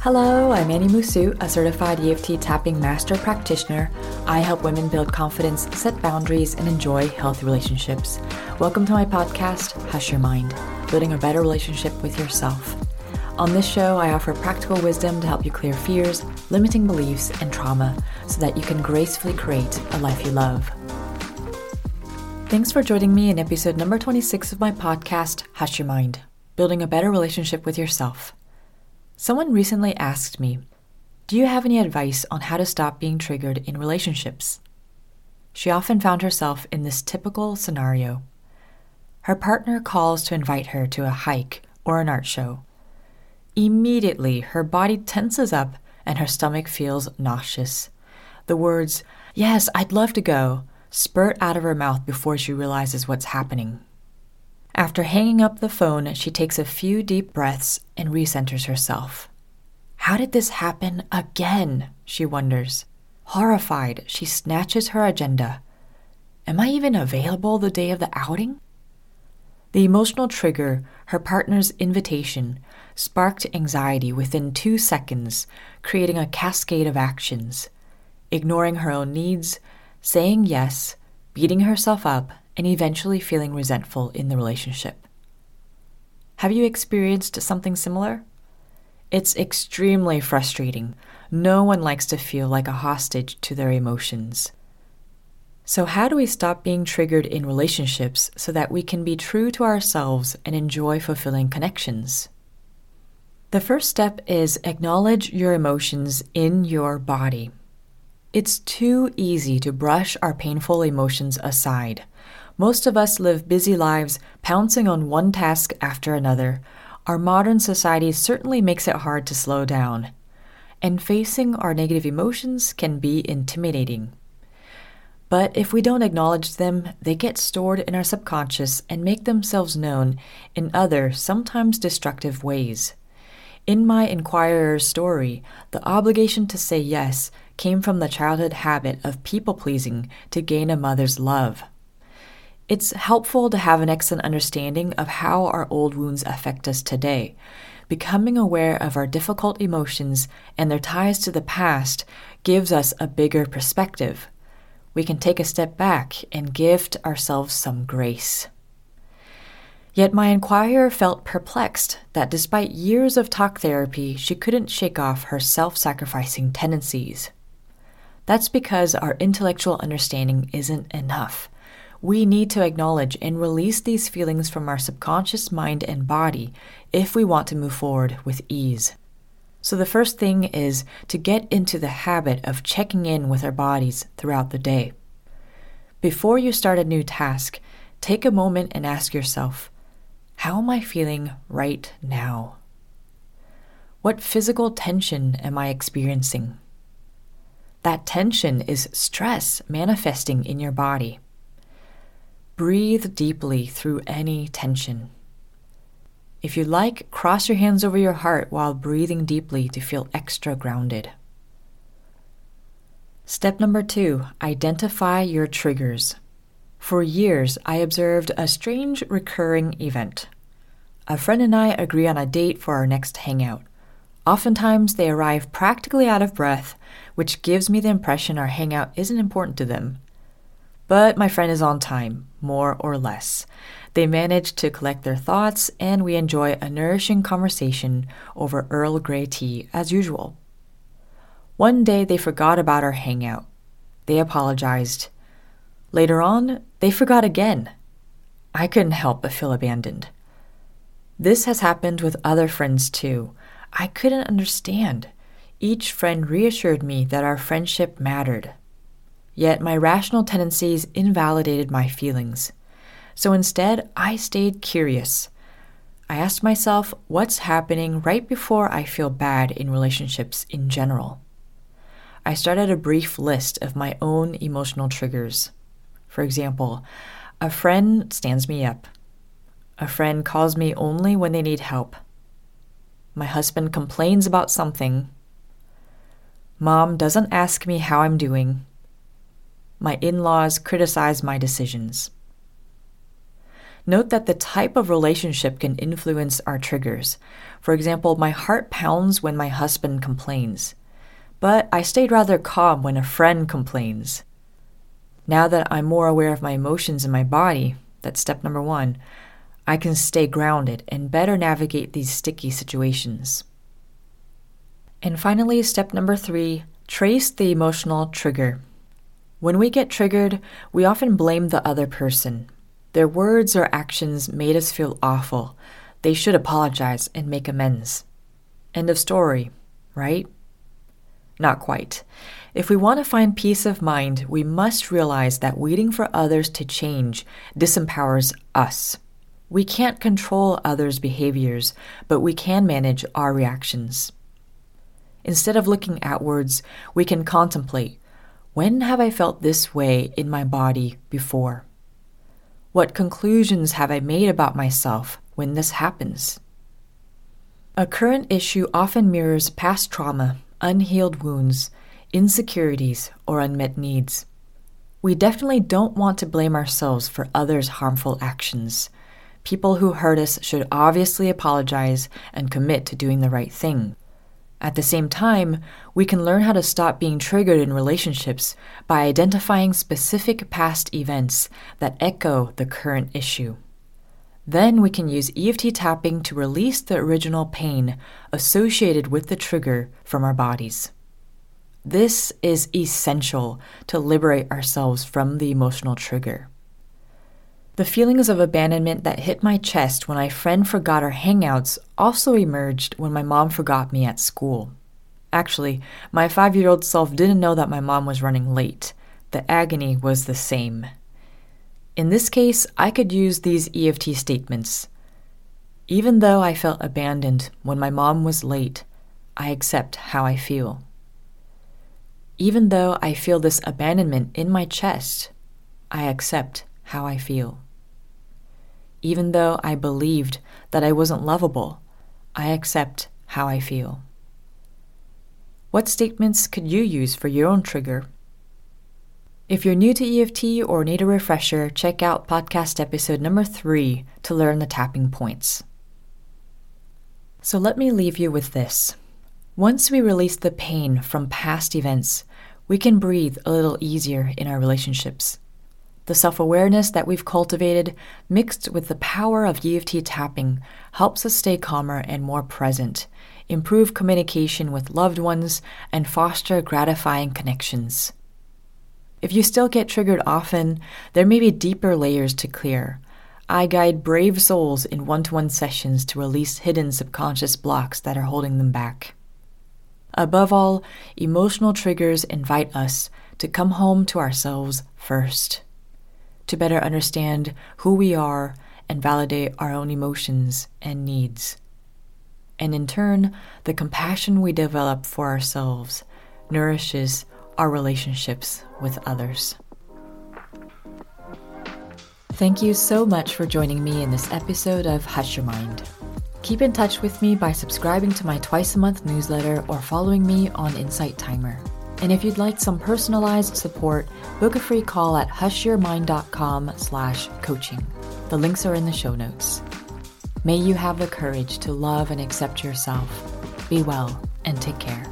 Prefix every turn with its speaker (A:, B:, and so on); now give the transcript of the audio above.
A: Hello, I'm Annie Musu, a certified EFT tapping master practitioner. I help women build confidence, set boundaries, and enjoy healthy relationships. Welcome to my podcast, Hush Your Mind, building a better relationship with yourself. On this show, I offer practical wisdom to help you clear fears, limiting beliefs, and trauma so that you can gracefully create a life you love. Thanks for joining me in episode number 26 of my podcast, Hush Your Mind, building a better relationship with yourself. Someone recently asked me, Do you have any advice on how to stop being triggered in relationships? She often found herself in this typical scenario. Her partner calls to invite her to a hike or an art show. Immediately, her body tenses up and her stomach feels nauseous. The words, Yes, I'd love to go, spurt out of her mouth before she realizes what's happening. After hanging up the phone, she takes a few deep breaths and recenters herself. How did this happen again? she wonders. Horrified, she snatches her agenda. Am I even available the day of the outing? The emotional trigger, her partner's invitation, sparked anxiety within two seconds, creating a cascade of actions. Ignoring her own needs, saying yes, beating herself up, and eventually feeling resentful in the relationship. Have you experienced something similar? It's extremely frustrating. No one likes to feel like a hostage to their emotions. So, how do we stop being triggered in relationships so that we can be true to ourselves and enjoy fulfilling connections? The first step is acknowledge your emotions in your body. It's too easy to brush our painful emotions aside. Most of us live busy lives, pouncing on one task after another. Our modern society certainly makes it hard to slow down. And facing our negative emotions can be intimidating. But if we don't acknowledge them, they get stored in our subconscious and make themselves known in other, sometimes destructive ways. In my Inquirer's story, the obligation to say yes came from the childhood habit of people pleasing to gain a mother's love. It's helpful to have an excellent understanding of how our old wounds affect us today. Becoming aware of our difficult emotions and their ties to the past gives us a bigger perspective. We can take a step back and gift ourselves some grace. Yet my inquirer felt perplexed that despite years of talk therapy, she couldn't shake off her self sacrificing tendencies. That's because our intellectual understanding isn't enough we need to acknowledge and release these feelings from our subconscious mind and body if we want to move forward with ease. So, the first thing is to get into the habit of checking in with our bodies throughout the day. Before you start a new task, take a moment and ask yourself, How am I feeling right now? What physical tension am I experiencing? That tension is stress manifesting in your body. Breathe deeply through any tension. If you like, cross your hands over your heart while breathing deeply to feel extra grounded. Step number two identify your triggers. For years, I observed a strange recurring event. A friend and I agree on a date for our next hangout. Oftentimes, they arrive practically out of breath, which gives me the impression our hangout isn't important to them. But my friend is on time, more or less. They manage to collect their thoughts, and we enjoy a nourishing conversation over Earl Grey tea as usual. One day they forgot about our hangout. They apologized. Later on, they forgot again. I couldn't help but feel abandoned. This has happened with other friends too. I couldn't understand. Each friend reassured me that our friendship mattered, Yet my rational tendencies invalidated my feelings. So instead, I stayed curious. I asked myself what's happening right before I feel bad in relationships in general. I started a brief list of my own emotional triggers. For example, a friend stands me up. A friend calls me only when they need help. My husband complains about something. Mom doesn't ask me how I'm doing my in laws criticize my decisions. Note that the type of relationship can influence our triggers. For example, my heart pounds when my husband complains, but I stayed rather calm when a friend complains. Now that I'm more aware of my emotions in my body, that's step number one, I can stay grounded and better navigate these sticky situations. And finally, step number three trace the emotional trigger. When we get triggered, we often blame the other person, their words or actions made us feel awful. They should apologize and make amends. End of story, right? Not quite. If we want to find peace of mind, we must realize that waiting for others to change disempowers us. We can't control others' behaviors, but we can manage our reactions. Instead of looking outwards, we can contemplate when have I felt this way in my body before? What conclusions have I made about myself when this happens? A current issue often mirrors past trauma, unhealed wounds, insecurities, or unmet needs. We definitely don't want to blame ourselves for others' harmful actions. People who hurt us should obviously apologize and commit to doing the right thing. At the same time, we can learn how to stop being triggered in relationships by identifying specific past events that echo the current issue. Then we can use EFT tapping to release the original pain associated with the trigger from our bodies. This is essential to liberate ourselves from the emotional trigger. The feelings of abandonment that hit my chest when my friend forgot our hangouts also emerged when my mom forgot me at school. Actually, my five year old self didn't know that my mom was running late. The agony was the same. In this case, I could use these EFT statements. Even though I felt abandoned when my mom was late, I accept how I feel. Even though I feel this abandonment in my chest, I accept how I feel. Even though I believed that I wasn't lovable, I accept how I feel. What statements could you use for your own trigger? If you're new to EFT or need a refresher, check out podcast episode number three to learn the tapping points. So let me leave you with this. Once we release the pain from past events, we can breathe a little easier in our relationships. The self awareness that we've cultivated, mixed with the power of EFT tapping, helps us stay calmer and more present, improve communication with loved ones, and foster gratifying connections. If you still get triggered often, there may be deeper layers to clear. I guide brave souls in one to one sessions to release hidden subconscious blocks that are holding them back. Above all, emotional triggers invite us to come home to ourselves first to better understand who we are and validate our own emotions and needs. And in turn, the compassion we develop for ourselves nourishes our relationships with others. Thank you so much for joining me in this episode of Hush Your Mind. Keep in touch with me by subscribing to my twice a month newsletter or following me on Insight Timer. And if you'd like some personalized support, book a free call at hushyourmind.com slash coaching. The links are in the show notes. May you have the courage to love and accept yourself. Be well and take care.